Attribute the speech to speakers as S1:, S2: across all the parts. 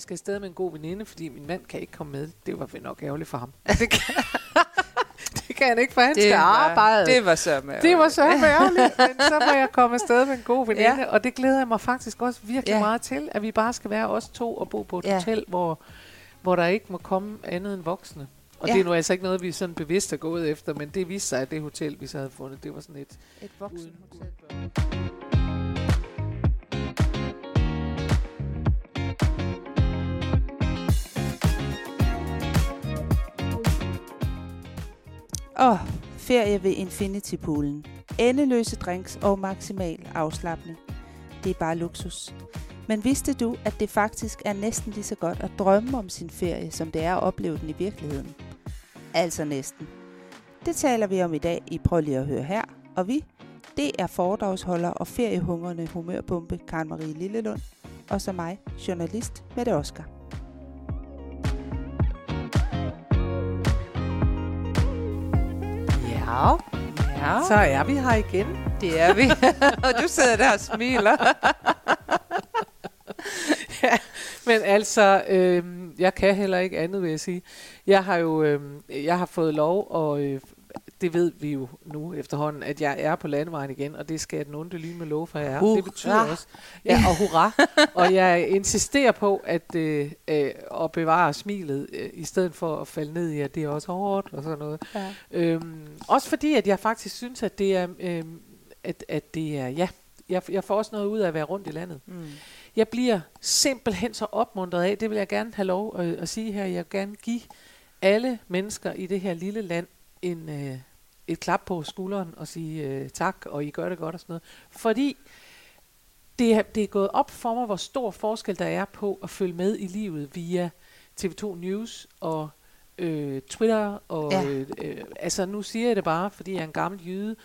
S1: jeg skal afsted med en god veninde, fordi min mand kan ikke komme med. Det var vel nok ærgerligt for ham. Det kan, det kan han ikke, for han
S2: Det
S1: skal
S2: var-
S1: arbejde.
S2: Det var så med.
S1: Det var så ærgerligt, men så var jeg kommet afsted med en god veninde,
S2: Ja.
S1: og det glæder jeg mig faktisk også virkelig
S2: Ja.
S1: meget til, at vi bare skal være os to og bo på et
S2: Ja.
S1: hotel, hvor, hvor der ikke må komme andet end voksne. Og
S2: Ja.
S1: det er nu altså ikke noget, vi sådan bevidst er gået efter, men det viste sig, at det hotel, vi så havde fundet, det var sådan et...
S2: Et voksen hotel. Åh, ferie ved Infinity Poolen. Endeløse drinks og maksimal afslappning. Det er bare luksus. Men vidste du, at det faktisk er næsten lige så godt at drømme om sin ferie, som det er at opleve den i virkeligheden? Altså næsten. Det taler vi om i dag i Prøv lige at høre her. Og vi, det er foredragsholder og feriehungrende humørbombe Karen Marie Lillelund. Og så mig, journalist Mette Oskar.
S1: Ja,
S2: Ja,
S1: så er vi her igen.
S2: det er vi. og du sidder der og smiler.
S1: Men altså, øh, jeg kan heller ikke andet, vil jeg sige. Jeg har jo øh, jeg har fået lov, og øh, det ved vi jo nu efterhånden, at jeg er på landevejen igen, og det skal den onde lyn med lov for jeg er. Det betyder
S2: Hurra.
S1: også, ja, og hurra. og jeg insisterer på at, øh, øh, at bevare smilet, øh, i stedet for at falde ned i, at det er også hårdt og sådan noget.
S2: Ja.
S1: Øhm, også fordi, at jeg faktisk synes, at det er, øhm, at, at det er, ja, jeg, jeg får også noget ud af at være rundt i landet.
S2: Mm.
S1: Jeg bliver simpelthen så opmuntret af, det vil jeg gerne have lov at, at sige her, jeg vil gerne give alle mennesker i det her lille land en, øh, et klap på skulderen og sige øh, tak, og I gør det godt og sådan noget. Fordi det er, det er gået op for mig, hvor stor forskel der er på at følge med i livet via TV2 News og øh, Twitter. Og,
S2: Ja.
S1: øh, øh, altså nu siger jeg det bare, fordi jeg er en gammel jyde,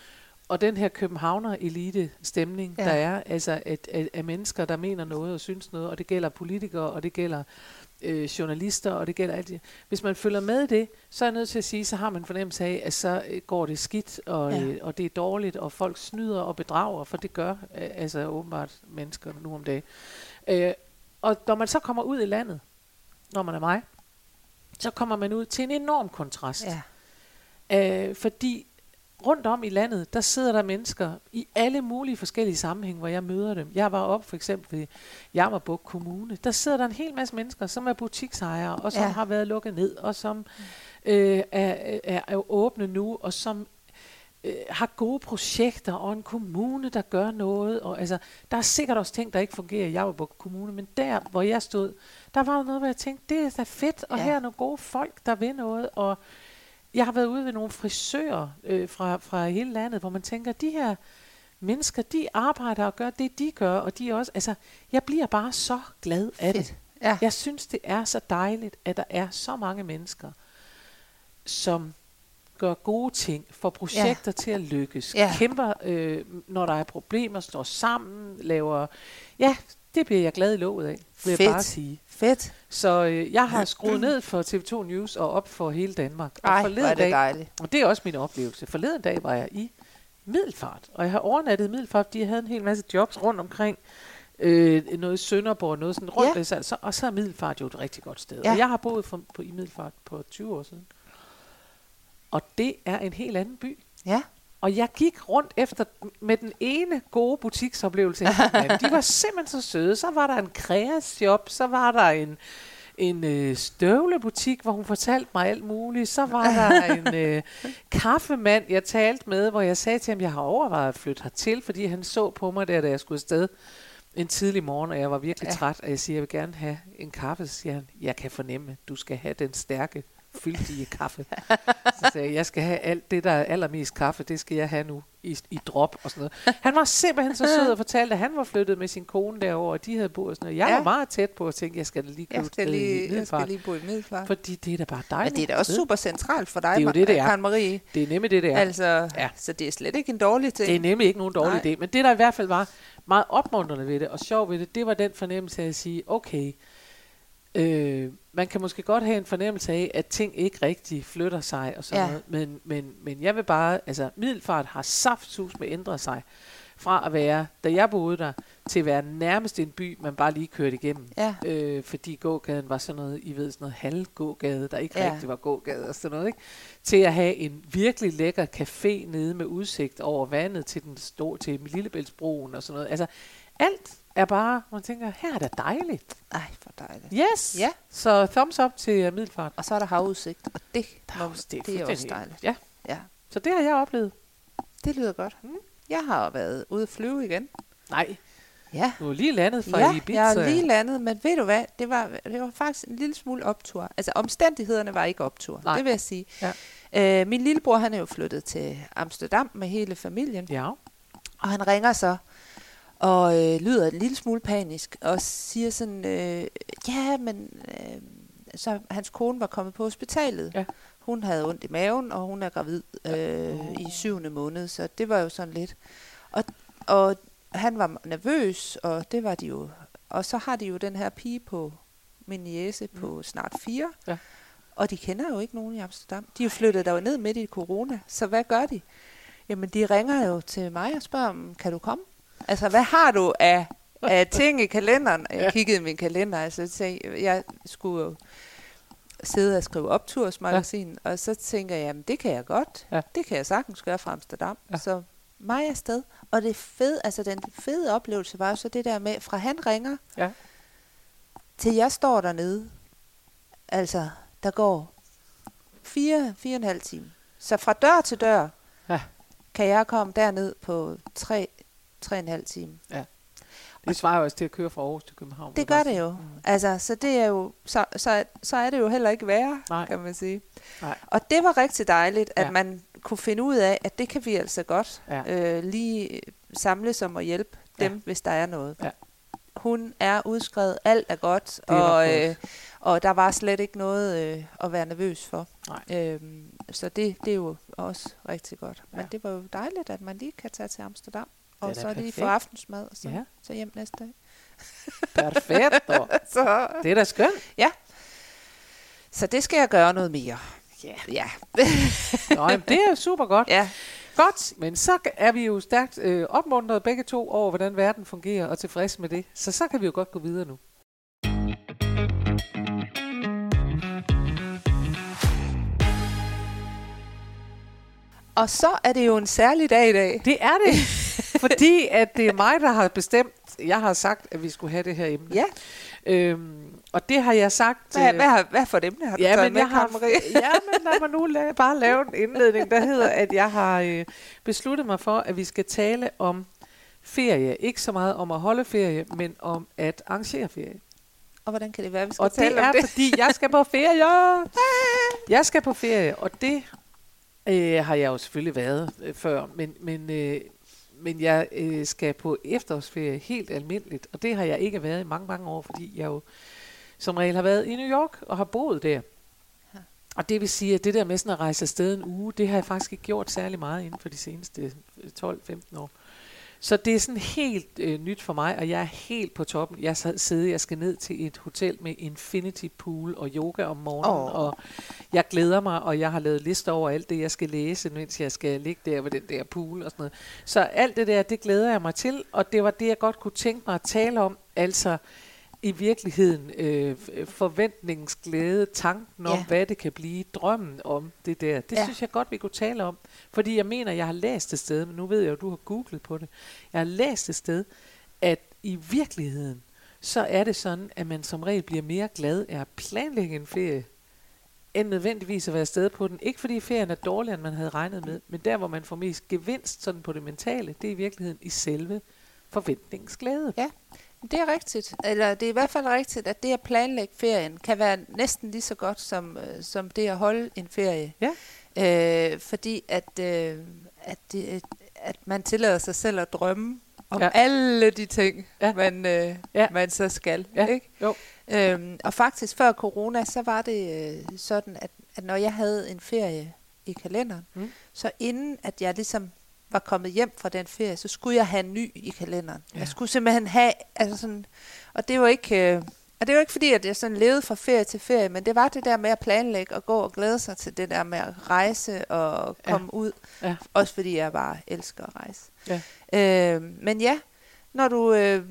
S1: og den her Københavner-elite-stemning,
S2: ja.
S1: der er, altså at, at, at mennesker, der mener noget og synes noget, og det gælder politikere, og det gælder øh, journalister, og det gælder alt det. Hvis man følger med i det, så er jeg nødt til at sige, så har man fornemmelse af, at så øh, går det skidt, og,
S2: ja.
S1: øh, og det er dårligt, og folk snyder og bedrager, for det gør øh, altså åbenbart mennesker nu om dagen. Øh, og når man så kommer ud i landet, når man er mig, så kommer man ud til en enorm kontrast.
S2: Ja.
S1: Øh, fordi rundt om i landet, der sidder der mennesker i alle mulige forskellige sammenhænge, hvor jeg møder dem. Jeg var op for eksempel ved Jammerbuk Kommune. Der sidder der en hel masse mennesker, som er butiksejere, og som
S2: Ja.
S1: har været lukket ned, og som øh, er, er, er åbne nu, og som øh, har gode projekter, og en kommune, der gør noget. Og, altså, der er sikkert også ting, der ikke fungerer i Jammerbuk Kommune, men der, hvor jeg stod, der var noget, hvor jeg tænkte, det er da fedt, og
S2: ja.
S1: her er nogle gode folk, der vil noget, og jeg har været ude ved nogle frisører øh, fra, fra hele landet, hvor man tænker, de her mennesker, de arbejder og gør det, de gør, og de også, altså, jeg bliver bare så glad af det.
S2: Fedt. Ja.
S1: Jeg synes, det er så dejligt, at der er så mange mennesker, som gør gode ting, får projekter ja. til at lykkes,
S2: ja.
S1: kæmper, øh, når der er problemer, står sammen, laver... Ja, det bliver jeg glad i låget af, vil jeg
S2: Fedt.
S1: bare sige.
S2: Fedt.
S1: Så øh, jeg har skruet ned for TV2 News og op for hele Danmark. Og
S2: Ej, hvor er
S1: forleden
S2: det
S1: dag,
S2: dejligt.
S1: og det er også min oplevelse. Forleden dag var jeg i Middelfart, og jeg har overnattet i Middelfart, fordi jeg havde en hel masse jobs rundt omkring. Øh, noget Sønderborg, noget sådan rundt.
S2: Ja.
S1: Ja. Så, så, og så er Middelfart jo et rigtig godt sted.
S2: Ja.
S1: Og jeg har boet for, på, i Middelfart på 20 år siden. Og det er en helt anden by.
S2: Ja.
S1: Og jeg gik rundt efter med den ene gode butiksoplevelse. De var simpelthen så søde. Så var der en kreashop, så var der en, en øh, støvlebutik, hvor hun fortalte mig alt muligt. Så var der en øh, kaffemand, jeg talte med, hvor jeg sagde til ham, jeg har overvejet at flytte hertil, fordi han så på mig der, da jeg skulle afsted en tidlig morgen, og jeg var virkelig
S2: ja.
S1: træt, og jeg siger, jeg vil gerne have en kaffe. Så siger han, jeg kan fornemme, du skal have den stærke, fyldige kaffe. Så sagde jeg, jeg skal have alt det, der er allermest kaffe, det skal jeg have nu i, i drop og sådan noget. Han var simpelthen så sød og fortalte, at han var flyttet med sin kone derover, og de havde boet og sådan noget. Jeg
S2: Ja.
S1: var meget tæt på at tænke, jeg skal da lige købe
S2: Jeg skal lige, jeg skal lige bo i Middelfart.
S1: Fordi det er da bare
S2: Men
S1: dejligt.
S2: det er da også super centralt for dig,
S1: Det er jo det, det er.
S2: Karen Marie.
S1: Det er nemlig det, det er.
S2: Altså. Ja. så det er slet ikke en dårlig ting.
S1: Det er nemlig ikke nogen dårlig
S2: Nej.
S1: idé. Men det, der i hvert fald var meget opmuntrende ved det, og sjov ved det, det var den fornemmelse af at sige, okay, øh, man kan måske godt have en fornemmelse af, at ting ikke rigtig flytter sig og sådan
S2: Ja.
S1: noget, men, men, men jeg vil bare, altså middelfart har saftsus med ændret sig fra at være, da jeg boede der, til at være nærmest en by, man bare lige kørte igennem.
S2: Ja.
S1: Øh, fordi gågaden var sådan noget, I ved, sådan noget halvgågade, der ikke
S2: Ja.
S1: rigtig var gågade og sådan noget, ikke? Til at have en virkelig lækker café nede med udsigt over vandet til den store, til Lillebæltsbroen og sådan noget. Altså, alt er bare, man tænker, her er det dejligt.
S2: Ej, for dejligt.
S1: Yes!
S2: Ja.
S1: Så thumbs up til uh, Middelfart.
S2: Og så er der havudsigt, og det,
S1: Dags,
S2: det, det er også dejligt.
S1: Ja,
S2: Ja,
S1: så det har jeg oplevet.
S2: det lyder godt.
S1: Mm.
S2: Jeg har været ude at flyve igen.
S1: Nej,
S2: Ja,
S1: du er lige landet fra
S2: ja
S1: Ibiza.
S2: jeg er lige landet, men ved du hvad, det var, det var faktisk en lille smule optur. Altså omstændighederne var ikke optur,
S1: Nej.
S2: det vil jeg sige.
S1: Ja.
S2: Øh, min lillebror, han er jo flyttet til Amsterdam med hele familien,
S1: Ja,
S2: og han ringer så og øh, lyder en lille smule panisk og siger sådan, øh, ja, men øh, så hans kone var kommet på hospitalet.
S1: Ja.
S2: Hun havde ondt i maven, og hun er gravid øh, i syvende måned, så det var jo sådan lidt. Og, og han var nervøs, og det var de jo. Og så har de jo den her pige på min niece på snart fire.
S1: Ja.
S2: Og de kender jo ikke nogen i Amsterdam. De er jo flyttet der ned midt i corona, så hvad gør de? Jamen, de ringer jo til mig og spørger, om, kan du komme? Altså, hvad har du af, af ting i kalenderen? Jeg kiggede i min kalender, altså, tænkte, jeg skulle jo sidde og skrive optursmagasin, ja. og så tænker jeg, jamen, det kan jeg godt.
S1: Ja.
S2: Det kan jeg sagtens gøre fra Amsterdam.
S1: Ja.
S2: Så mig afsted. Og det fede, altså den fede oplevelse var så det der med, fra han ringer,
S1: Ja.
S2: til jeg står dernede, altså, der går fire, fire og en halv time. Så fra dør til dør,
S1: Ja.
S2: kan jeg komme derned på tre, tre og en halv time.
S1: det svarer jo også til at køre fra Aarhus til København.
S2: Det gør det jo.
S1: Mm.
S2: Altså, så det er jo, så, så, så er det jo heller ikke værre,
S1: Nej.
S2: kan man sige.
S1: Nej.
S2: Og det var rigtig dejligt, at
S1: Ja.
S2: man kunne finde ud af, at det kan vi altså godt
S1: Ja.
S2: øh, lige samles om at hjælpe dem,
S1: Ja.
S2: hvis der er noget.
S1: Ja.
S2: Hun er udskrevet, alt er godt,
S1: Det er
S2: og,
S1: nok
S2: øh, og der var slet ikke noget øh, at være nervøs for.
S1: Nej.
S2: Øhm, så det, det er jo også rigtig godt. Men
S1: Ja.
S2: det var jo dejligt, at man lige kan tage til Amsterdam, og så lige
S1: perfekt.
S2: få aftensmad, og så,
S1: Ja.
S2: så hjem næste dag.
S1: Perfetto.
S2: Så,
S1: Det er da skønt.
S2: så det skal jeg gøre noget mere.
S1: Ja.
S2: Ja.
S1: Nå, jamen, det er super godt.
S2: ja.
S1: Godt, men så er vi jo stærkt øh, opmuntret begge to over, hvordan verden fungerer, og tilfreds med det. Så så kan vi jo godt gå videre nu.
S2: Og så er det jo en særlig dag i dag.
S1: Det er det, fordi at det er mig, der har bestemt, jeg har sagt, at vi skulle have det her emne.
S2: Ja.
S1: Øhm, og det har jeg sagt...
S2: Hvad,
S1: øh,
S2: hvad, hvad for dem har du
S1: ja,
S2: taget
S1: men
S2: med,
S1: jeg har, ja, men lad mig nu la- bare lave en indledning, der hedder, at jeg har øh, besluttet mig for, at vi skal tale om ferie. Ikke så meget om at holde ferie, men om at arrangere ferie.
S2: Og hvordan kan det være, at vi skal
S1: Og
S2: tale
S1: det er,
S2: om det?
S1: fordi jeg skal på ferie. Jeg skal på ferie, og det øh, har jeg jo selvfølgelig været øh, før, men, men, øh, men jeg øh, skal på efterårsferie helt almindeligt, og det har jeg ikke været i mange, mange år, fordi jeg jo som regel har været i New York og har boet der.
S2: Ja.
S1: Og det vil sige, at det der med sådan at rejse afsted en uge, det har jeg faktisk ikke gjort særlig meget inden for de seneste øh, 12-15 år. Så det er sådan helt øh, nyt for mig, og jeg er helt på toppen. Jeg sidder, jeg skal ned til et hotel med infinity pool og yoga om morgenen,
S2: Åh.
S1: og jeg glæder mig, og jeg har lavet lister over alt det, jeg skal læse, mens jeg skal ligge der ved den der pool og sådan noget. Så alt det der, det glæder jeg mig til, og det var det, jeg godt kunne tænke mig at tale om, altså i virkeligheden øh, f- forventningens glæde, tanken om,
S2: Ja.
S1: hvad det kan blive, drømmen om det der. Det
S2: Ja.
S1: synes jeg godt, vi kunne tale om. Fordi jeg mener, jeg har læst et sted, men nu ved jeg jo, du har googlet på det. Jeg har læst et sted, at i virkeligheden, så er det sådan, at man som regel bliver mere glad af at planlægge en ferie, end nødvendigvis at være afsted på den. Ikke fordi ferien er dårligere, end man havde regnet med, men der, hvor man får mest gevinst sådan på det mentale, det er i virkeligheden i selve forventningens glæde.
S2: Ja, det er rigtigt. Eller det er i hvert fald rigtigt, at det at planlægge ferien kan være næsten lige så godt som, øh, som det at holde en ferie.
S1: Ja.
S2: Øh, fordi at, øh, at, det, at man tillader sig selv at drømme om
S1: Ja.
S2: alle de ting,
S1: Ja.
S2: man, øh,
S1: Ja.
S2: man så skal.
S1: Ja.
S2: Ikke?
S1: Jo.
S2: Øhm, og faktisk før corona, så var det øh, sådan, at, at når jeg havde en ferie i kalenderen,
S1: mm.
S2: så inden at jeg ligesom var kommet hjem fra den ferie, så skulle jeg have en ny i kalenderen.
S1: Ja.
S2: Ja. Jeg skulle simpelthen have, altså sådan, og det var ikke, øh, og det var ikke fordi, at jeg sådan levede fra ferie til ferie, men det var det der med at planlægge og gå og glæde sig til det der med at rejse og
S1: Ja.
S2: komme ud.
S1: Ja.
S2: Også fordi jeg bare elsker at rejse.
S1: Ja.
S2: Øh, men ja, når du, øh,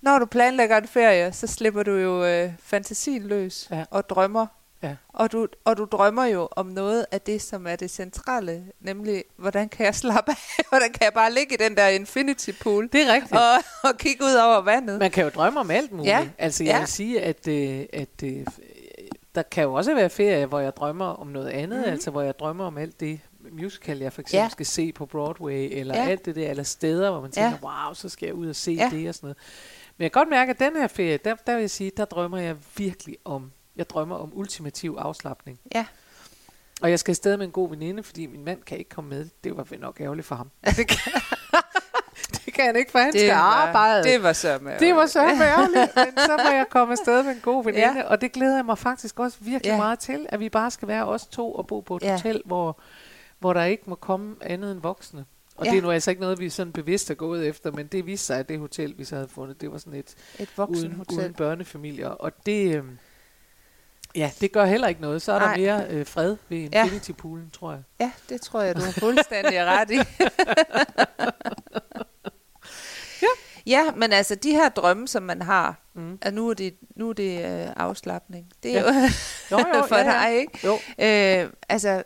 S2: når du planlægger en ferie, så slipper du jo øh, fantasien løs
S1: Ja.
S2: og drømmer.
S1: Ja.
S2: Og, du, og du drømmer jo om noget af det, som er det centrale, nemlig, hvordan kan jeg slappe af? hvordan kan jeg bare ligge i den der infinity pool
S1: Det er rigtigt.
S2: og, og kigge ud over vandet?
S1: Man kan jo drømme om alt muligt.
S2: Ja.
S1: Altså jeg
S2: Ja.
S1: vil sige, at, øh, at øh, der kan jo også være ferie, hvor jeg drømmer om noget andet.
S2: Mhm.
S1: Altså hvor jeg drømmer om alt det musical, jeg for eksempel
S2: Ja.
S1: skal se på Broadway, eller
S2: Ja.
S1: alt det der, eller steder, hvor man
S2: Ja.
S1: tænker, wow, så skal jeg ud og se
S2: Ja.
S1: det og sådan noget. Men jeg kan godt mærke, at den her ferie, der, der vil jeg sige, der drømmer jeg virkelig om, jeg drømmer om ultimativ afslappning.
S2: Ja.
S1: Og jeg skal afsted med en god veninde, fordi min mand kan ikke komme med. Det var vel nok ærgerligt for ham. Det kan, det kan han ikke, for han skal arbejde.
S2: det var så med.
S1: Det var så ærgerligt, men så må jeg komme afsted med en god veninde,
S2: Ja.
S1: og det glæder jeg mig faktisk også virkelig
S2: Ja.
S1: meget til, at vi bare skal være os to og bo på et
S2: Ja.
S1: hotel, hvor, hvor der ikke må komme andet end voksne. Og
S2: Ja.
S1: det er nu altså ikke noget, vi sådan bevidst er gået efter, men det viste sig, at det hotel, vi så havde fundet, det var sådan et
S2: Et
S1: uden,
S2: voksenhotel.
S1: uden børnefamilier, og det, øh, ja, det gør heller ikke noget. Så er
S2: Nej.
S1: der mere øh, fred ved
S2: Ja.
S1: Infinity Poolen, tror jeg.
S2: Ja, det tror jeg, du har fuldstændig ret i.
S1: Ja.
S2: ja, men altså de her drømme, som man har,
S1: Mm.
S2: at nu er det, nu er det øh, afslappning. Det er
S1: Ja.
S2: jo
S1: Jo, jo,
S2: for
S1: ja, ja.
S2: dig, ikke?
S1: Jo.
S2: Øh, altså,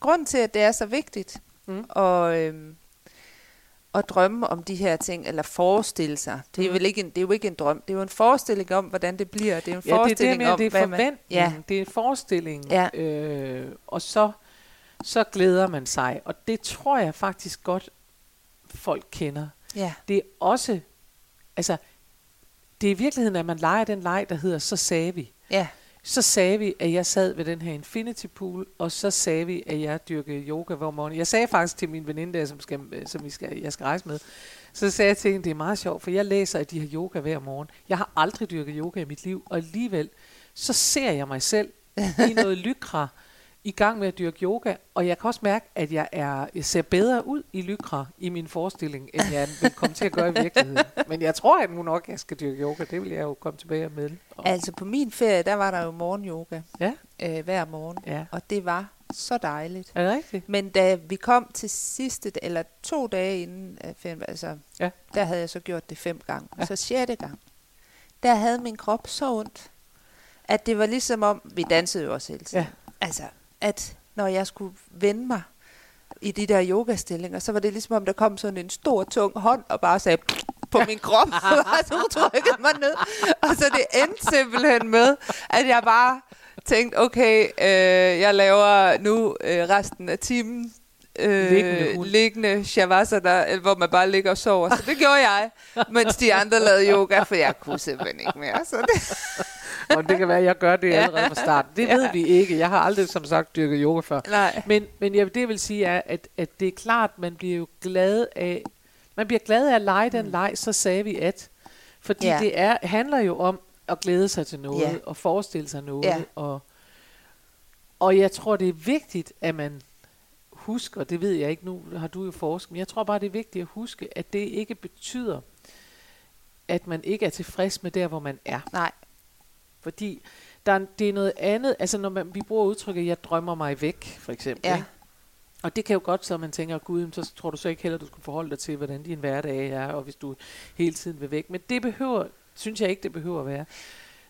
S2: grund til, at det er så vigtigt
S1: Mm.
S2: at, øh, at drømme om de her ting, eller forestille sig. Det er,
S1: Mm.
S2: vel ikke en, det er jo ikke en drøm. Det er jo en forestilling om, hvordan det bliver. Det er en
S1: Ja, det er det
S2: forestilling om,
S1: det er
S2: hvad man...
S1: forventning,
S2: Ja,
S1: det er forestilling,
S2: Ja.
S1: øh, og så, så glæder man sig. Og det tror jeg faktisk godt, folk kender.
S2: ja,
S1: Det er også, altså, det er i virkeligheden, at man leger den leg, der hedder, så sagde vi.
S2: ja,
S1: så sagde vi, at jeg sad ved den her infinity pool, og så sagde vi, at jeg dyrkede yoga hver morgen. Jeg sagde faktisk til min veninde der, som, skal, øh, som vi skal, jeg skal rejse med, så sagde jeg til hende, det er meget sjovt, for jeg læser, at de har yoga hver morgen. Jeg har aldrig dyrket yoga i mit liv, og alligevel, så ser jeg mig selv i noget lykra, i gang med at dyrke yoga, og jeg kan også mærke, at jeg, er, jeg ser bedre ud i lykra i min forestilling, end jeg vil komme til at gøre i virkeligheden. Men jeg tror at nu nok, at jeg skal dyrke yoga. Det vil jeg jo komme tilbage med. Og,
S2: Altså på min ferie, der var der jo morgenyoga
S1: ja,
S2: øh, hver morgen,
S1: ja.
S2: og det var så dejligt.
S1: Er det rigtigt?
S2: Men da vi kom til sidste, eller to dage inden øh, ferien, altså,
S1: Ja.
S2: der havde jeg så gjort det fem gange.
S1: Ja.
S2: Så sjette gang, der havde min krop så ondt, at det var ligesom om, vi dansede jo også hele tiden.
S1: Ja.
S2: Altså, at når jeg skulle vende mig i de der yogastillinger, så var det ligesom om, der kom sådan en stor, tung hånd og bare sagde på min krop, og så trykkede mig ned. Og så det endte simpelthen med, at jeg bare tænkte, okay, øh, jeg laver nu øh, resten af timen øh,
S1: Liggende hund.
S2: liggende shavasana, hvor man bare ligger og sover. Så det gjorde jeg, mens de andre lavede yoga, for jeg kunne simpelthen ikke mere. Så det,
S1: Og det kan være, at jeg gør det allerede fra starten. Det
S2: Ja.
S1: ved vi ikke. Jeg har aldrig, som sagt, dyrket yoga før.
S2: nej.
S1: Men, men jeg, det vil sige er, at, at det er klart, man bliver jo glad af, man bliver glad af at lege den leg, så sagde vi at. Fordi
S2: ja.
S1: det er, handler jo om at glæde sig til noget,
S2: Ja.
S1: og forestille sig noget.
S2: Ja.
S1: Og, og jeg tror, det er vigtigt, at man husker, det ved jeg ikke, nu har du jo forsket, men jeg tror bare, det er vigtigt at huske, at det ikke betyder, at man ikke er tilfreds med der, hvor man er.
S2: Nej.
S1: Fordi der er, det er noget andet, altså når man, vi bruger udtrykket, jeg drømmer mig væk, for eksempel.
S2: Ja.
S1: Ikke? Og det kan jo godt så, at man tænker, gud, så tror du så ikke heller, du skulle forholde dig til, hvordan din hverdag er, og hvis du hele tiden vil væk. Men det behøver, synes jeg ikke, det behøver at være.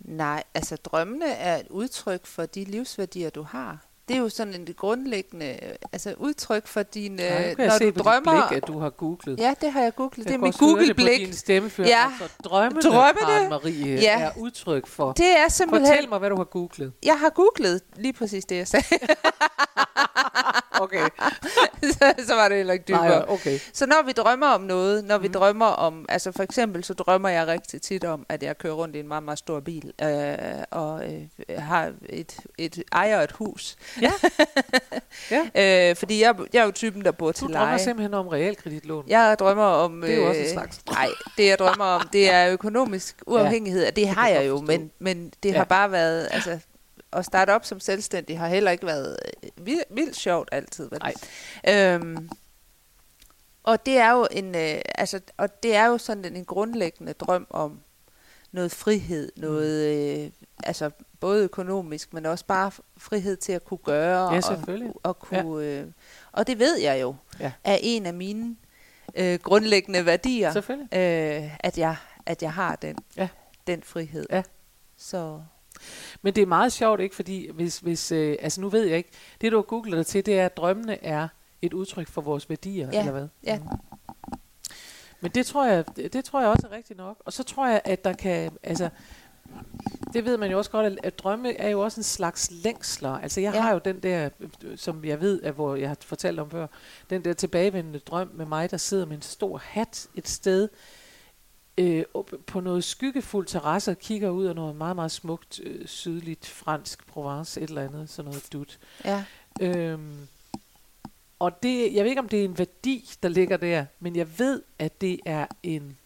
S2: Nej, altså drømmene er et udtryk for de livsværdier, du har. Det er jo sådan en grundlæggende altså udtryk for
S1: Nej, nu kan
S2: når
S1: jeg se
S2: du drømmer.
S1: dit blik, at du har googlet.
S2: Ja, det har jeg googlet.
S1: Jeg
S2: det er mit Google-blik.
S1: din stemmeføring.
S2: Ja.
S1: Altså, drømmene,
S2: Drømmene,
S1: Marie,
S2: ja.
S1: er udtryk for.
S2: Det er simpelthen...
S1: Fortæl mig, hvad du har googlet.
S2: Jeg har googlet lige præcis det, jeg sagde.
S1: Okay.
S2: så, så var det heller ikke dybere.
S1: Nej, okay.
S2: Så når vi drømmer om noget, når vi
S1: Mm.
S2: drømmer om, altså for eksempel så drømmer jeg rigtig tit om, at jeg kører rundt i en meget, meget stor bil, øh, og øh, har et, et ejer et hus.
S1: Ja. ja.
S2: Øh, fordi jeg, jeg er jo typen, der bor
S1: Du
S2: til
S1: drømmer
S2: leje.
S1: simpelthen om realkreditlån.
S2: Jeg drømmer om...
S1: Det er jo også en slags drøm.
S2: Nej, det jeg drømmer om, det er økonomisk uafhængighed, og det har jeg jo, men, men det
S1: Ja.
S2: har bare været... Altså, at starte op som selvstændig har heller ikke været øh, vildt, vildt sjovt altid. Vel?
S1: Nej.
S2: Øhm, og det er jo en, øh, altså, og det er jo sådan en, en grundlæggende drøm om noget frihed,
S1: Mm.
S2: noget, øh, altså både økonomisk, men også bare frihed til at kunne gøre
S1: Ja,
S2: og,
S1: selvfølgelig.
S2: og kunne, øh, og det ved jeg jo
S1: Ja.
S2: er en af mine øh, grundlæggende værdier, øh, at, jeg, at jeg har den,
S1: Ja.
S2: den frihed.
S1: Ja.
S2: Så
S1: Men det er meget sjovt, ikke? Fordi hvis, hvis øh, altså nu ved jeg ikke, det du har googlet dig til, det er, at drømmene er et udtryk for vores værdier,
S2: Ja,
S1: eller hvad?
S2: ja.
S1: Mm. Men det tror jeg, det, tror jeg også er rigtigt nok. Og så tror jeg, at der kan, altså, det ved man jo også godt, at, at drømme er jo også en slags længsler. Altså jeg
S2: Ja.
S1: har jo den der, som jeg ved, at hvor jeg har fortalt om før, den der tilbagevendende drøm med mig, der sidder med en stor hat et sted, øh, på noget skyggefuldt terrasse og kigger ud af noget meget, meget smukt, øh, sydligt fransk Provence, et eller andet, sådan noget dut.
S2: ja,
S1: Øhm, og det, jeg ved ikke, om det er en værdi, der ligger der, men jeg ved, at det er en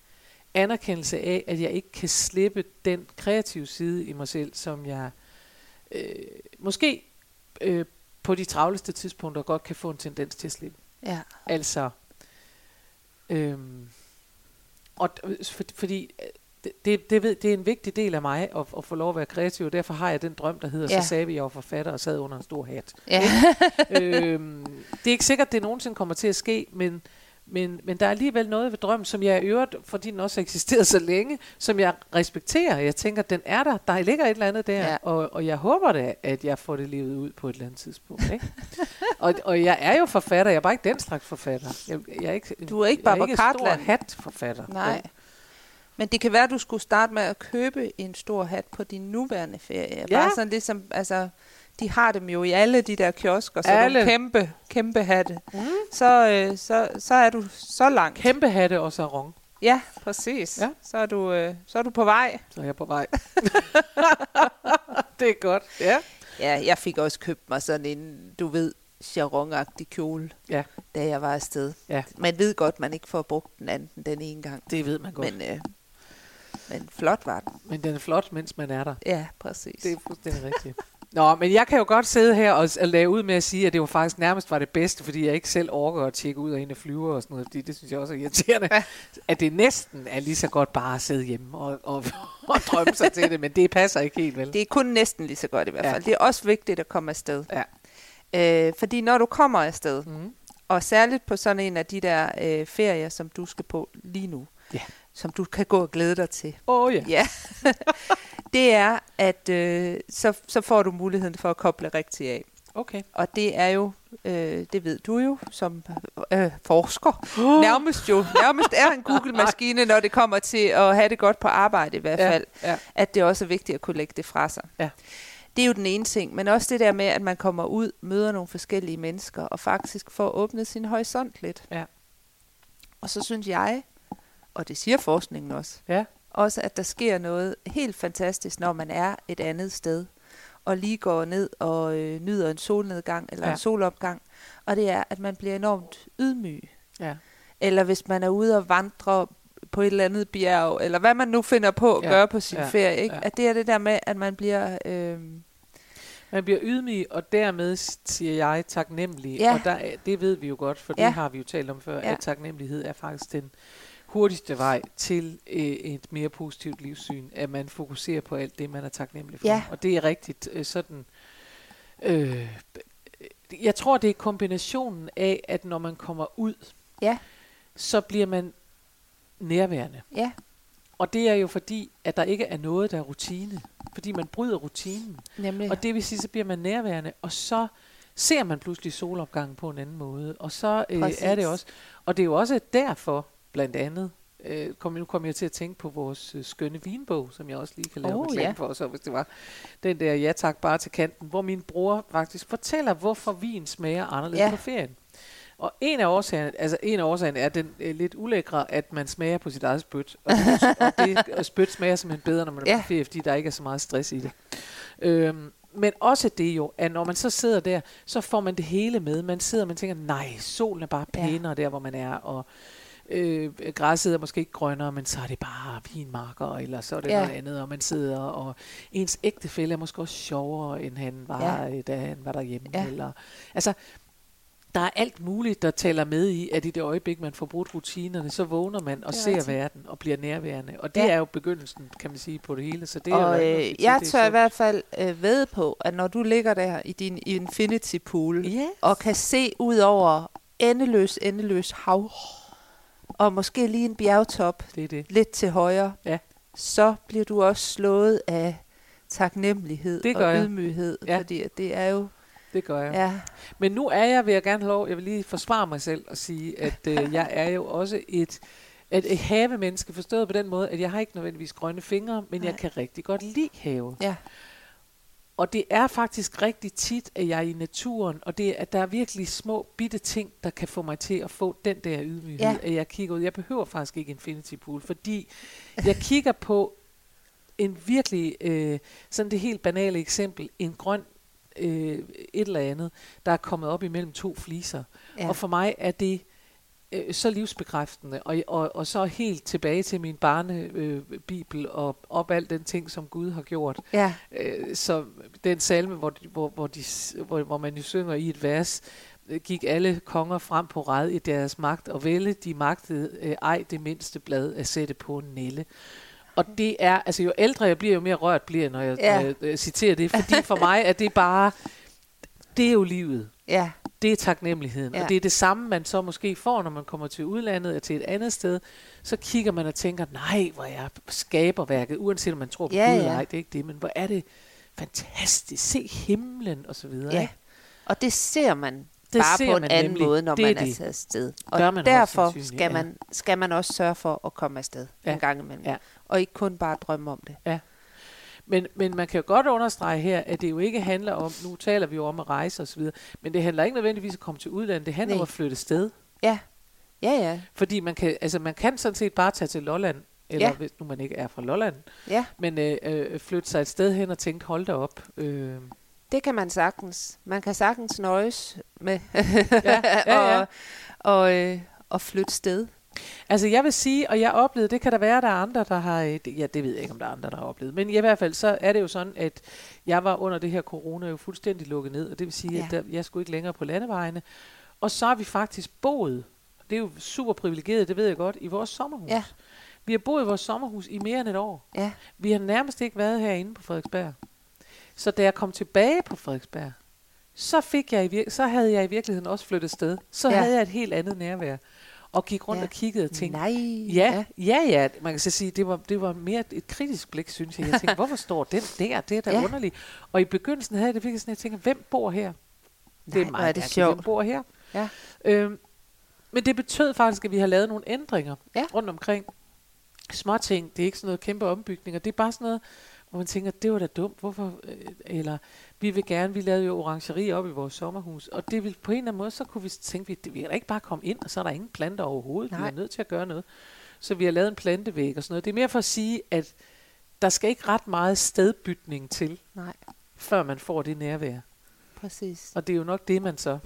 S1: anerkendelse af, at jeg ikke kan slippe den kreative side i mig selv, som jeg øh, måske øh, på de travleste tidspunkter godt kan få en tendens til at slippe.
S2: ja,
S1: Altså, øhm, og d- for, fordi øh, det, det, ved, det er en vigtig del af mig at, at få lov at være kreativ, og derfor har jeg den drøm, der hedder,
S2: Ja.
S1: så sagde vi, at jeg var forfatter og sad under en stor hat.
S2: ja.
S1: øhm, det er ikke sikkert, at det nogensinde kommer til at ske, men, men, men der er alligevel noget ved drømmen, som jeg i øvrigt, fordi den også har eksisteret så længe, som jeg respekterer. Jeg tænker, den er der. Der ligger et eller andet der,
S2: Ja.
S1: og, og jeg håber da, at jeg får det levet ud på et eller andet tidspunkt. Ikke? og, og jeg er jo forfatter, jeg er bare ikke den slags forfatter. Jeg, jeg er ikke,
S2: Du er ikke
S1: er
S2: Barbara
S1: ikke stor
S2: Cartland.
S1: hat-forfatter.
S2: Nej. Men det kan være, at du skulle starte med at købe en stor hat på din nuværende ferie.
S1: Ja.
S2: Bare sådan ligesom, altså, de har dem jo i alle de der kiosker, så
S1: Alle.
S2: nogle kæmpe, kæmpe hatte.
S1: Mm.
S2: Så, øh, så, så er du så langt.
S1: Kæmpe hatte og sarong,
S2: Ja, præcis.
S1: Ja.
S2: Så, er du, øh, så er du på vej.
S1: så er jeg på vej. det er godt, ja.
S2: Ja, jeg fik også købt mig sådan en, du ved, charonagtig kjole,
S1: Ja.
S2: da jeg var afsted.
S1: Ja.
S2: Man ved godt, man ikke får brugt den anden den ene gang.
S1: Det ved man godt.
S2: Men, øh, men flot var den.
S1: Men den er flot, mens man er der.
S2: Ja, præcis.
S1: Det er fuldstændig rigtigt. Nå, men jeg kan jo godt sidde her og, og lave ud med at sige, at det jo faktisk nærmest var det bedste, fordi jeg ikke selv orker at tjekke ud af en flyver og sådan noget, fordi det synes jeg også er irriterende.
S2: Ja.
S1: At det næsten er lige så godt bare at sidde hjemme og, og, og drømme sig til det, men det passer ikke helt vel.
S2: Det er kun næsten lige så godt i hvert
S1: Ja.
S2: fald. Det er også vigtigt at komme afsted.
S1: Ja.
S2: Øh, fordi når du kommer afsted,
S1: Mm.
S2: og særligt på sådan en af de der øh, ferier, som du skal på lige nu,
S1: Ja.
S2: som du kan gå og glæde dig til,
S1: Åh oh, ja.
S2: ja. det er, at øh, så, så får du muligheden for at koble rigtigt af.
S1: Okay.
S2: Og det er jo, øh, det ved du jo, som øh, forsker, nærmest jo, nærmest er en Google-maskine, når det kommer til at have det godt på arbejde i hvert
S1: Ja,
S2: fald,
S1: ja.
S2: at det også er vigtigt at kunne lægge det fra sig.
S1: Ja.
S2: Det er jo den ene ting, men også det der med, at man kommer ud, møder nogle forskellige mennesker, og faktisk får åbnet sin horisont lidt.
S1: Ja.
S2: Og så synes jeg, og det siger forskningen også,
S1: Ja.
S2: Også at der sker noget helt fantastisk, når man er et andet sted, og lige går ned og øh, nyder en solnedgang eller
S1: Ja.
S2: en solopgang, og det er, at man bliver enormt ydmyg.
S1: Ja.
S2: Eller hvis man er ude og vandre på et eller andet bjerg, eller hvad man nu finder på at
S1: Ja,
S2: gøre på sin
S1: ja,
S2: ferie, ikke?
S1: ja.
S2: at det er det der med, at man bliver... Øh,
S1: Man bliver ydmyg, og dermed siger jeg taknemmelig.
S2: Ja.
S1: Og der, er- det ved vi jo godt, for
S2: Ja.
S1: det har vi jo talt om før,
S2: Ja.
S1: at taknemmelighed er faktisk den hurtigste vej til øh, et mere positivt livssyn, at man fokuserer på alt det, man er taknemmelig for.
S2: Ja.
S1: Og det er rigtigt øh, sådan... Øh, jeg tror, det er kombinationen af, at når man kommer ud,
S2: Ja.
S1: så bliver man nærværende.
S2: ja,
S1: Og det er jo fordi, at der ikke er noget, der er rutine. Fordi man bryder rutinen.
S2: nemlig.
S1: Og det vil sige, så bliver man nærværende, og så ser man pludselig solopgangen på en anden måde. Og så øh,
S2: Præcis.
S1: er det også, og det er jo også derfor, blandt andet, øh, kom, nu kommer jeg til at tænke på vores øh, skønne vinbog, som jeg også lige kan lave
S2: Oh,
S1: reklame
S2: ja.
S1: for, så hvis det var den der ja tak bare til kanten, hvor min bror faktisk fortæller, hvorfor vin smager anderledes
S2: Ja.
S1: ja. på ferien. Og en af årsagerne, altså en af årsagerne er den øh, lidt ulækre, at man smager på sit eget spyt. Og og det og spyt smager simpelthen bedre, når man er
S2: Ja.
S1: på ferie, fordi der ikke er så meget stress i det. Øhm, men også det jo, at når man så sidder der, så får man det hele med. Man sidder og man tænker, nej, solen er bare
S2: Ja.
S1: pænere der, hvor man er, og øh, græsset er måske ikke grønnere, men så er det bare vinmarker, eller så er det
S2: Ja.
S1: noget andet, og man sidder, og ens ægtefælle er måske også sjovere, end han var, ja. da han var derhjemme.
S2: Ja.
S1: Eller, altså, der er alt muligt, der taler med i, at i det øjeblik, man får brudt rutinerne, så vågner man og
S2: er
S1: ser
S2: rigtigt.
S1: verden og bliver nærværende. Og det
S2: Ja.
S1: er jo begyndelsen, kan man sige, på det hele. Så det er
S2: og
S1: noget sige
S2: øh,
S1: til,
S2: jeg
S1: er
S2: tør i hvert fald øh, ved på, at når du ligger der i din infinity pool,
S1: Ja.
S2: og kan se ud over endeløs, endeløs hav, og måske lige en bjergtop
S1: Det er det.
S2: lidt til højre,
S1: Ja.
S2: så bliver du også slået af taknemmelighed
S1: Det gør
S2: og
S1: jeg.
S2: ydmyghed,
S1: Ja.
S2: fordi at det er jo,
S1: Det gør jeg.
S2: ja,
S1: Men nu er jeg, vil jeg gerne lov, jeg vil lige forsvare mig selv og sige, at øh, jeg er jo også et, et, et havemenneske, forstået på den måde, at jeg har ikke nødvendigvis grønne fingre, men Nej. jeg kan rigtig godt lide have.
S2: ja,
S1: Og det er faktisk rigtig tit, at jeg er i naturen, og det at der er virkelig små, bitte ting, der kan få mig til at få den der ydmyghed,
S2: Ja.
S1: at jeg kigger ud. Jeg behøver faktisk ikke Infinity Pool, fordi jeg kigger på en virkelig, øh, sådan det helt banale eksempel, en grøn øh, et eller andet, der er kommet op imellem to fliser.
S2: Ja.
S1: Og for mig er det øh, så livsbekræftende, og, og, og så helt tilbage til min barnebibel øh, bibel og op alt den ting, som Gud har gjort.
S2: ja,
S1: Øh, så den salme, hvor, de- hvor, hvor, de, hvor, hvor man jo synger i et vers, øh, gik alle konger frem på red i deres magt, og vælge de magtede øh, ej det mindste blad at sætte på en nælle. Og det er, altså jo ældre jeg bliver, jo mere rørt bliver når jeg
S2: Ja.
S1: ja. øh, citerer det, fordi for mig er det bare, det er jo livet
S2: ja,
S1: det er taknemmeligheden. Ja.
S2: Ja.
S1: Og det er det samme, man så måske får, når man kommer til udlandet eller til et andet sted. Så kigger man og tænker, nej, hvor er skaberværket, uanset om man tror på
S2: Ja,
S1: Gud eller
S2: ja.
S1: ej, det er ikke det, men hvor er det fantastisk. Se himlen og så videre.
S2: ja.
S1: ikke?
S2: Og det ser man
S1: Det
S2: bare
S1: ser
S2: på en anden
S1: nemlig.
S2: måde, når
S1: Det er
S2: man er
S1: det.
S2: taget afsted.
S1: Gør
S2: Og
S1: man
S2: derfor skal
S1: ja.
S2: man, skal man også sørge for at komme afsted
S1: Ja.
S2: en gang imellem.
S1: Ja.
S2: Og ikke kun bare drømme om det.
S1: Men, men man kan jo godt understrege her, at det jo ikke handler om, nu taler vi jo om at rejse osv., men det handler ikke nødvendigvis om at komme til udlandet, det handler
S2: Nej.
S1: om at flytte sted.
S2: Ja, ja, ja.
S1: Fordi man kan, altså man kan sådan set bare tage til Lolland, eller
S2: Ja.
S1: hvis nu man ikke er fra Lolland,
S2: Ja,
S1: men øh, øh, flytte sig et sted hen og tænke, hold da op. Øh,
S2: det kan man sagtens. Man kan sagtens nøjes med
S1: ja, ja, ja.
S2: og, og, øh, og flytte sted.
S1: Altså jeg vil sige, og jeg oplevede, det kan der være, der er andre, der har, øh, ja det ved jeg ikke, om der er andre, der har oplevet, men i hvert fald så er det jo sådan, at jeg var under det her corona jo fuldstændig lukket ned, og det vil sige,
S2: Ja.
S1: at der, jeg skulle ikke længere på landevejene, og så har vi faktisk boet, det er jo super privilegeret, det ved jeg godt, i vores sommerhus.
S2: Ja.
S1: Vi har boet i vores sommerhus i mere end et år.
S2: Ja,
S1: Vi har nærmest ikke været herinde på Frederiksberg. Så da jeg kom tilbage på Frederiksberg, så, fik jeg i vir- så havde jeg i virkeligheden også flyttet sted. Så
S2: ja.
S1: havde jeg et helt andet nærvær. Og gik rundt
S2: Ja.
S1: og kiggede og tænkte,
S2: nej.
S1: Ja, ja, ja. Man kan så sige, det var, det var mere et kritisk blik, synes jeg. Jeg tænkte, hvorfor står den der? Det er da
S2: Ja.
S1: underligt. Og i begyndelsen havde jeg det virkelig sådan, jeg tænker, hvem bor her?
S2: Nej, hvor er det sjovt.
S1: Hvem bor her?
S2: Ja.
S1: Øhm, men det betød faktisk, at vi har lavet nogle ændringer
S2: Ja.
S1: rundt omkring. Småting, det er ikke sådan noget kæmpe ombygninger. Det er bare sådan noget, hvor man tænker, det var da dumt. Hvorfor? øh, Eller vi vil gerne, vi lavede jo orangeri op i vores sommerhus. Og det vil på en eller anden måde, så kunne vi tænke, vi, vi kan da ikke bare komme ind, og så er der ingen planter overhovedet. Nej. Vi er nødt til at gøre noget. Så vi har lavet en plantevæg og sådan noget. Det er mere for at sige, at der skal ikke ret meget stedbytning til,
S2: Nej,
S1: før man får det nærvær.
S2: præcis.
S1: Og det er jo nok det, man så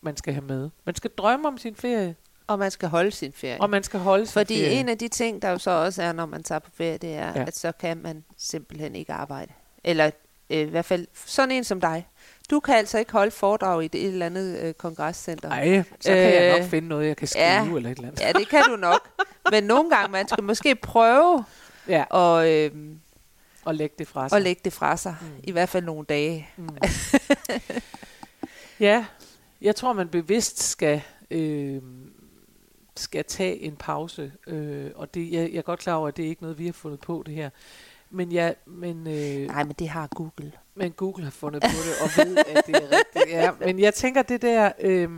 S1: man skal have med. Man skal drømme om sin ferie,
S2: Og man skal holde sin ferie.
S1: og man skal holde sin
S2: Fordi
S1: ferie.
S2: en af de ting, der jo så også er, når man tager på ferie, det er. Ja. at så kan man simpelthen ikke arbejde. Eller øh, i hvert fald sådan en som dig. Du kan altså ikke holde foredrag i et, eller andet øh, kongresscenter.
S1: Nej, så kan øh, jeg nok
S2: Øh,
S1: finde noget, jeg kan skrive
S2: ja.
S1: eller et eller andet.
S2: Ja, det kan du nok. Men nogle gange, man skal måske prøve
S1: Ja,
S2: at, øh,
S1: og lægge det fra sig.
S2: at lægge det fra sig.
S1: Mm.
S2: I hvert fald nogle dage.
S1: Mm. ja, jeg tror, man bevidst skal, øh, skal tage en pause. Øh, og det, jeg, jeg er godt klar over, at det er ikke noget, vi har fundet på, det her. Men, ja, men, øh,
S2: Nej, men det har Google.
S1: men Google har fundet på det, og ved, at det er rigtigt. Ja. Men jeg tænker, det der... Øh,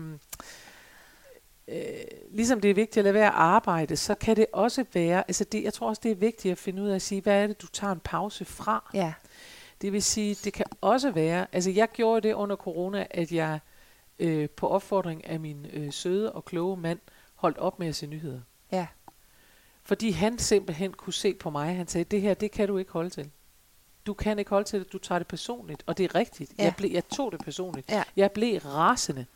S1: øh, ligesom det er vigtigt at lade være at arbejde, så kan det også være, altså det, jeg tror også, det er vigtigt at finde ud af at sige, hvad er det, du tager en pause fra?
S2: Ja.
S1: Det vil sige, det kan også være, altså jeg gjorde det under corona, at jeg øh, på opfordring af min øh, søde og kloge mand holdt op med at se nyheder.
S2: Ja.
S1: Fordi han simpelthen kunne se på mig, han sagde, det her, det kan du ikke holde til. Du kan ikke holde til det, du tager det personligt. Og det er rigtigt.
S2: Ja.
S1: Jeg, blev, jeg tog det personligt.
S2: Ja.
S1: Jeg blev rasende.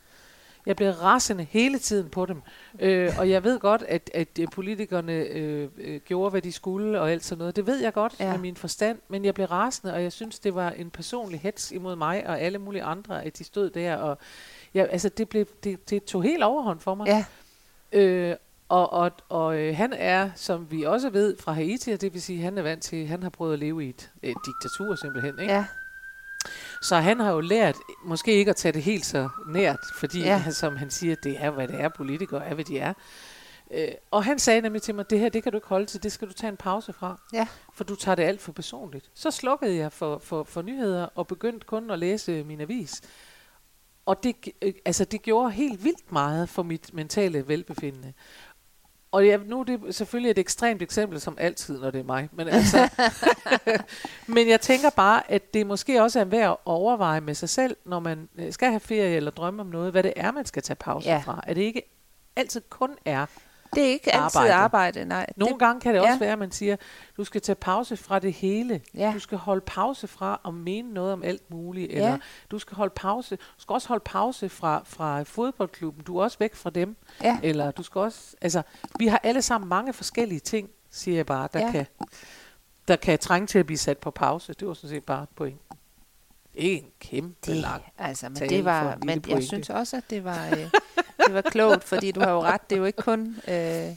S1: Jeg blev rasende hele tiden på dem. Øh, og jeg ved godt, at, at øh, politikerne øh, øh, gjorde, hvad de skulle og alt sådan noget. Det ved jeg godt
S2: Ja.
S1: ja. med min forstand, men jeg blev rasende, og jeg synes, det var en personlig hets imod mig og alle mulige andre, at de stod der. Og jeg, altså, det, blev, det, det tog helt overhånd for mig.
S2: Ja.
S1: Øh, og og, og øh, han er, som vi også ved, fra Haiti, og det vil sige, han er vant til, han har prøvet at leve i et, et diktatur simpelthen. Ikke?
S2: Ja.
S1: Så han har jo lært, måske ikke at tage det helt så nært, fordi
S2: Ja.
S1: som han siger, det er, hvad det er, politikere er, hvad de er. Øh, og han sagde nemlig til mig, det her, det kan du ikke holde til, det skal du tage en pause fra.
S2: Ja.
S1: For du tager det alt for personligt. Så slukkede jeg for, for, for nyheder og begyndte kun at læse min avis. Og det, øh, altså, det gjorde helt vildt meget for mit mentale velbefindende. Og jeg, nu er det selvfølgelig et ekstremt eksempel, som altid, når det er mig. Men, altså, men jeg tænker bare, at det måske også er værd at overveje med sig selv, når man øh, skal have ferie eller drømme om noget, hvad det er, man skal tage pause
S2: Ja.
S1: fra. At det ikke altid kun er
S2: Det er ikke altid
S1: Arbejde.
S2: arbejde, nej.
S1: nogle
S2: det,
S1: gange kan det
S2: ja.
S1: også være, at man siger, du skal tage pause fra det hele.
S2: Ja.
S1: Du skal holde pause fra at mene noget om alt muligt.
S2: Ja.
S1: Eller du skal holde pause. Du skal også holde pause fra, fra fodboldklubben. Du er også væk fra dem.
S2: Ja.
S1: Eller du skal også... Altså, vi har alle sammen mange forskellige ting, siger jeg bare, der,
S2: Ja.
S1: ja. kan, der kan trænge til at blive sat på pause. Det var sådan set bare pointen. En kæmpe
S2: det,
S1: lang.
S2: altså, men det var, men jeg
S1: pointe.
S2: synes også, at det var, øh, det var klogt, fordi du har jo ret, det er jo ikke kun øh,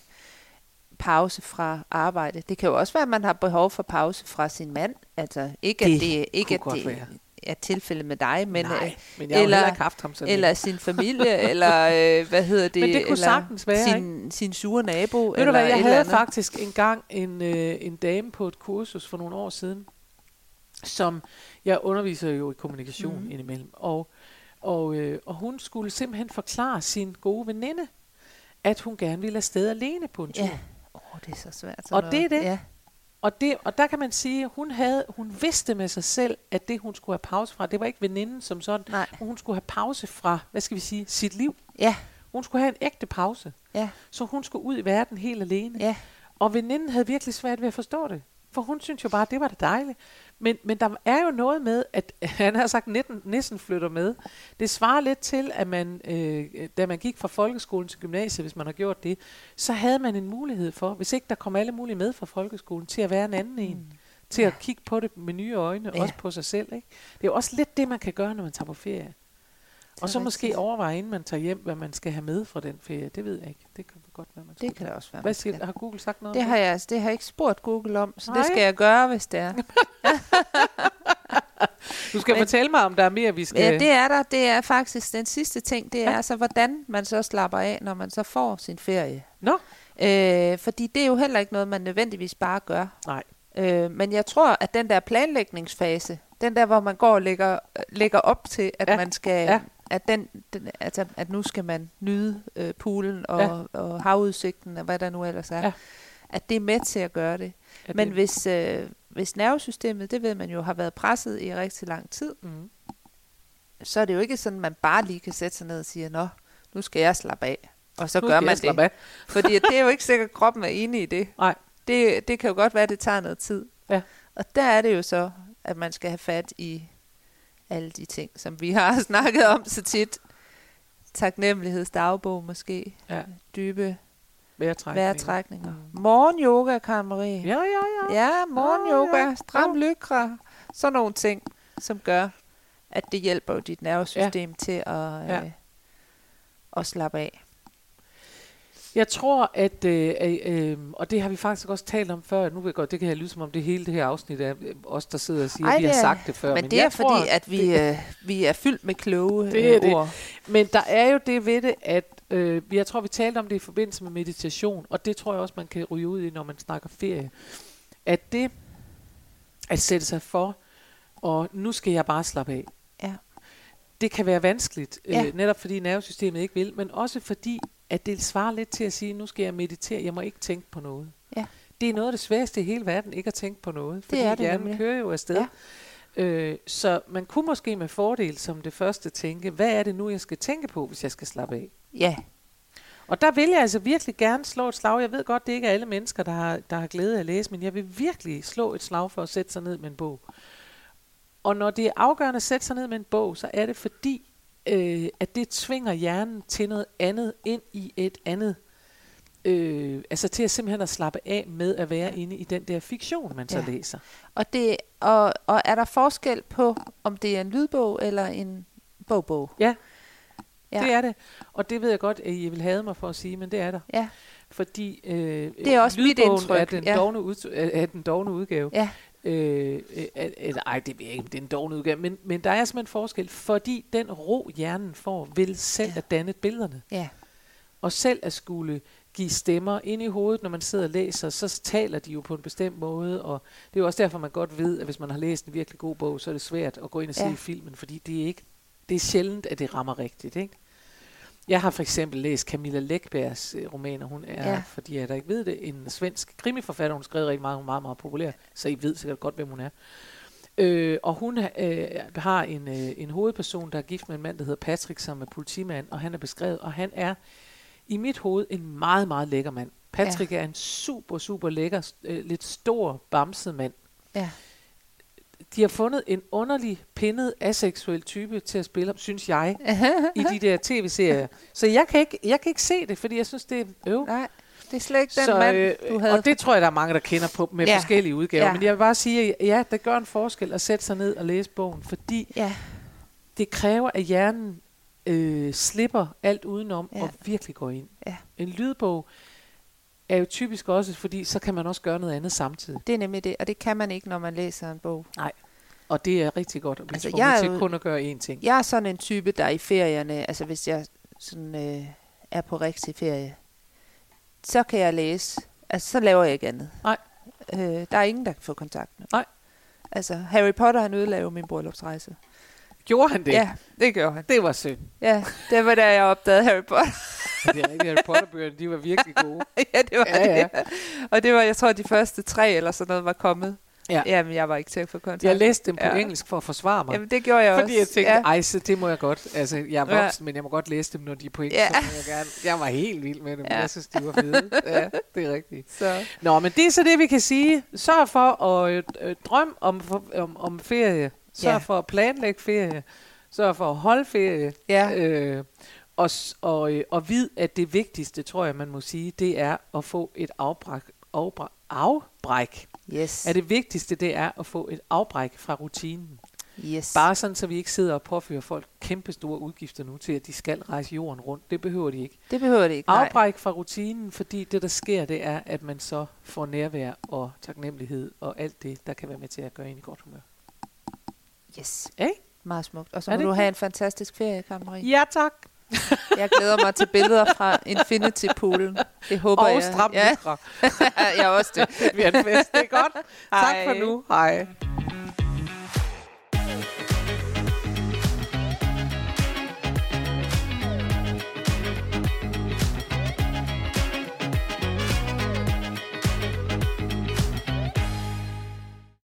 S2: pause fra arbejde. Det kan jo også være, at man har behov for pause fra sin mand. Altså, ikke
S1: Det
S2: at det, ikke at det
S1: være.
S2: er tilfældet med dig, men,
S1: Nej,
S2: øh,
S1: men jeg
S2: eller-
S1: ikke haft ham sådan
S2: eller sin familie, eller øh, hvad hedder det?
S1: Men det kunne
S2: eller
S1: sagtens være,
S2: sin, sin sure nabo.
S1: Ved du
S2: eller
S1: hvad,
S2: et
S1: jeg
S2: eller
S1: havde
S2: andet.
S1: faktisk engang en, øh, en dame på et kursus for nogle år siden, som jeg underviser jo i kommunikation mm. indimellem, og, og, øh, og hun skulle simpelthen forklare sin gode veninde, at hun gerne ville afsted alene på en tur.
S2: Ja. Oh, det er så svært. sådan
S1: Og
S2: noget.
S1: det er det.
S2: Ja.
S1: Og, det, og der kan man sige, at hun, havde, hun vidste med sig selv, at det hun skulle have pause fra, det var ikke veninden som sådan,
S2: Nej.
S1: hun skulle have pause fra, hvad skal vi sige, sit liv.
S2: Ja,
S1: Hun skulle have en ægte pause.
S2: ja,
S1: Så hun skulle ud i verden helt alene.
S2: ja.
S1: Og veninden havde virkelig svært ved at forstå det. For hun synes jo bare, at det var da dejligt. Men, men der er jo noget med, at han har sagt, at nissen flytter med. Det svarer lidt til, at man, øh, da man gik fra folkeskolen til gymnasiet, hvis man har gjort det, så havde man en mulighed for, hvis ikke der kom alle mulige med fra folkeskolen, til at være en anden en. Til at kigge på det med nye øjne,
S2: Ja.
S1: også på sig selv. Ikke? Det er jo også lidt det, man kan gøre, når man tager på ferie. Og så
S2: rigtigt.
S1: måske overveje, inden man tager hjem, hvad man skal have med fra den ferie. Det ved jeg ikke. Det kan godt være, man
S2: Det
S1: skal.
S2: kan da også være.
S1: Hvad siger,
S2: skal.
S1: har Google sagt noget
S2: Det har jeg, det har jeg ikke spurgt Google om, så det
S1: Nej.
S2: skal jeg gøre, hvis det er.
S1: Du skal
S2: Men-
S1: fortælle mig, om der er mere, vi skal...
S2: Ja, det er der. Det er faktisk den sidste ting. Det er altså, hvordan man så slapper af, når man så får sin ferie.
S1: Nå,
S2: Øh, fordi det er jo heller ikke noget, man nødvendigvis bare gør.
S1: nej.
S2: Øh, men jeg tror, at den der planlægningsfase, den der, hvor man går og lægger, lægger op til, at
S1: Ja,
S2: man skal,
S1: ja.
S2: at, den, den, altså, at nu skal man nyde øh, poolen og,
S1: Ja.
S2: og havudsigten og hvad der nu ellers er.
S1: Ja.
S2: At det er med til at gøre det.
S1: Er
S2: Men
S1: det,
S2: hvis, øh, hvis nervesystemet, det ved man jo, har været presset i rigtig lang tid,
S1: mm,
S2: så er det jo ikke sådan, at man bare lige kan sætte sig ned og sige, nå, nu skal jeg slappe af. Og så
S1: nu
S2: gør man det.
S1: af.
S2: Fordi det er jo ikke sikkert, at kroppen er enig i det.
S1: Nej.
S2: det. Det kan jo godt være, at det tager noget tid.
S1: Ja.
S2: Og der er det jo så, at man skal have fat i alle de ting, som vi har snakket om så tit. Taknemmelighedsdagbog måske.
S1: Ja,
S2: Dybe
S1: vejrtrækning.
S2: vejrtrækninger.
S1: Mm.
S2: Morgenyoga, Karen Marie.
S1: Ja, ja, ja.
S2: Ja, morgenyoga,
S1: Ah, ja.
S2: stram
S1: Ja.
S2: lykra. Sådan nogle ting, som gør, at det hjælper jo dit nervesystem til at,
S1: Ja.
S2: øh, at slappe af.
S1: Jeg tror, at, øh, øh, øh, og det har vi faktisk også talt om før, nu ved jeg godt, det kan jeg lyde som om det hele det her afsnit er øh, os, der sidder og siger,
S2: Ej,
S1: at vi har
S2: det
S1: sagt det før.
S2: Men, det
S1: jeg
S2: er fordi,
S1: tror,
S2: at vi, øh, vi er fyldt med kloge
S1: Det er
S2: øh,
S1: det.
S2: ord.
S1: Men der er jo det ved det, at øh, jeg tror, vi talte om det i forbindelse med meditation, og det tror jeg også, man kan ryge ud i, når man snakker ferie. At det at sætte sig for, og nu skal jeg bare slappe af.
S2: Ja.
S1: Det kan være vanskeligt,
S2: Ja.
S1: øh, netop fordi nervesystemet ikke vil, men også fordi, at det svarer lidt til at sige, nu skal jeg meditere, jeg må ikke tænke på noget.
S2: Ja.
S1: Det er noget af det sværeste i hele verden, ikke at tænke på noget, fordi
S2: er det
S1: hjernen
S2: nemlig.
S1: kører jo afsted.
S2: Ja.
S1: Øh, så man kunne måske med fordel som det første tænke, hvad er det nu, jeg skal tænke på, hvis jeg skal slappe af?
S2: Ja,
S1: Og der vil jeg altså virkelig gerne slå et slag. Jeg ved godt, det ikke er alle mennesker, der har, der har glæde af at læse, men jeg vil virkelig slå et slag for at sætte sig ned med en bog. Og når det er afgørende at sætte sig ned med en bog, så er det fordi, øh, at det tvinger hjernen til noget andet ind i et andet. Øh, altså til at simpelthen at slappe af med at være inde i den der fiktion, man så
S2: Ja.
S1: læser.
S2: og, det, og, og er der forskel på, om det er en lydbog eller en bogbog?
S1: Ja,
S2: Ja.
S1: det er det. Og det ved jeg godt, at I vil have mig for at sige, men det er der.
S2: Ja,
S1: Fordi øh,
S2: Det er også mit
S1: lydbogen
S2: indtryk,
S1: Er den,
S2: ja.
S1: dogne ud, er den dogne udgave.
S2: ja,
S1: Øh, øh, eller, ej, det ved jeg ikke, det er en dogne udgave, men, men der er simpelthen forskel, fordi den ro, hjernen får, vil selv
S2: ja.
S1: at danne billederne.
S2: ja,
S1: Og selv at skulle give stemmer ind i hovedet, når man sidder og læser, så taler de jo på en bestemt måde, og det er jo også derfor, man godt ved, at hvis man har læst en virkelig god bog, så er det svært at gå ind og se
S2: Ja.
S1: filmen, fordi det er ikke, det er sjældent, at det rammer rigtigt, ikke? Jeg har for eksempel læst Camilla Läckbergs øh, romaner. Hun er,
S2: Ja.
S1: ja. fordi jeg der ikke ved det, en svensk krimiforfatter. Hun skrev rigtig meget, hun er meget, meget populær, så I ved sikkert godt, hvem hun er. Øh, og hun øh, har en, øh, en hovedperson, der er gift med en mand, der hedder Patrick, som er politimand, og han er beskrevet, og han er i mit hoved en meget, meget lækker mand. Patrick ja. er en super, super lækker, øh, lidt stor, bamset mand.
S2: Ja.
S1: De har fundet en underlig, pindet, aseksuel type til at spille synes jeg, i de der tv-serier. Så jeg kan, ikke, jeg kan ikke se det, fordi jeg synes, det er øv.
S2: Nej, det er slet ikke den
S1: Så,
S2: mand,
S1: øh,
S2: du havde.
S1: Og det tror jeg, der er mange, der kender på med
S2: Ja.
S1: forskellige udgaver.
S2: Ja.
S1: Men jeg vil bare sige, at ja, det gør en forskel at sætte sig ned og læse bogen, fordi
S2: Ja,
S1: det kræver, at hjernen øh, slipper alt udenom
S2: ja.
S1: og virkelig går ind.
S2: Ja.
S1: En lydbog er jo typisk også, fordi så kan man også gøre noget andet samtidig.
S2: det er nemlig det, og det kan man ikke, når man læser en bog.
S1: Og det er rigtig godt at blive
S2: Altså, jeg er
S1: til
S2: jo-
S1: kun at gøre én ting.
S2: Jeg er sådan en type, der i ferierne, altså hvis jeg sådan, øh, er på rigtig ferie, så kan jeg læse. Altså, så laver jeg ikke andet.
S1: Nej.
S2: Øh, der er ingen, der kan få kontakt med.
S1: Nej.
S2: Altså, Harry Potter, han ødelagde jo min bryllupsrejse.
S1: Gjorde han det?
S2: Ja, det gjorde han.
S1: Det var synd.
S2: Ja, det var da jeg opdagede Harry Potter.
S1: Det er rigtigt, Harry Potter-bøgerne, de var virkelig gode.
S2: ja, det var
S1: Ja, ja.
S2: det. Og det var, jeg tror, de første tre eller sådan noget var kommet.
S1: Ja.
S2: Jamen, jeg var ikke til at få kontakt.
S1: Jeg læste dem på
S2: Ja.
S1: ja. engelsk for at forsvare mig.
S2: Jamen, det gjorde jeg
S1: Fordi jeg
S2: også.
S1: tænkte,
S2: ja.
S1: ja. ej, så det må jeg godt. Altså, jeg er
S2: Ja.
S1: voksen, men jeg må godt læse dem, når de er på engelsk.
S2: Ja.
S1: Ja. Jeg, gerne. jeg var helt vild med dem.
S2: Ja.
S1: Ja. Jeg synes, de var fede. Ja, det er rigtigt.
S2: Så,
S1: Nå, men det er så det, vi kan sige. Sørg for at øh, drømme om, om, om ferie. Sørg
S2: Ja.
S1: for at planlægge ferie. Sørg for at holde ferie.
S2: ja.
S1: Øh, og, og, øh, og vid, at det vigtigste, tror jeg, man må sige, det er at få et afbræk. afbræk, afbræk.
S2: Yes.
S1: Er det vigtigste, det er at få et afbræk fra rutinen.
S2: Yes.
S1: Bare sådan, så vi ikke sidder og påfører folk kæmpe store udgifter nu til, at de skal rejse jorden rundt. Det behøver de ikke.
S2: Det behøver det ikke. Nej.
S1: Afbræk fra rutinen, fordi det, der sker, det er, at man så får nærvær og taknemmelighed og alt det, der kan være med til at gøre en i godt humør.
S2: Yes.
S1: Ikke?
S2: Meget smukt. Og så må du have en fantastisk ferie, Karin
S1: Ja, tak.
S2: Jeg glæder mig til billeder fra Infinity Poolen. Det håber
S1: Og
S2: jeg.
S1: stram
S2: ja,
S1: ja.
S2: jeg er også det.
S1: Det bliver en fest. Det er godt. Tak
S2: Hej.
S1: for nu. Hej.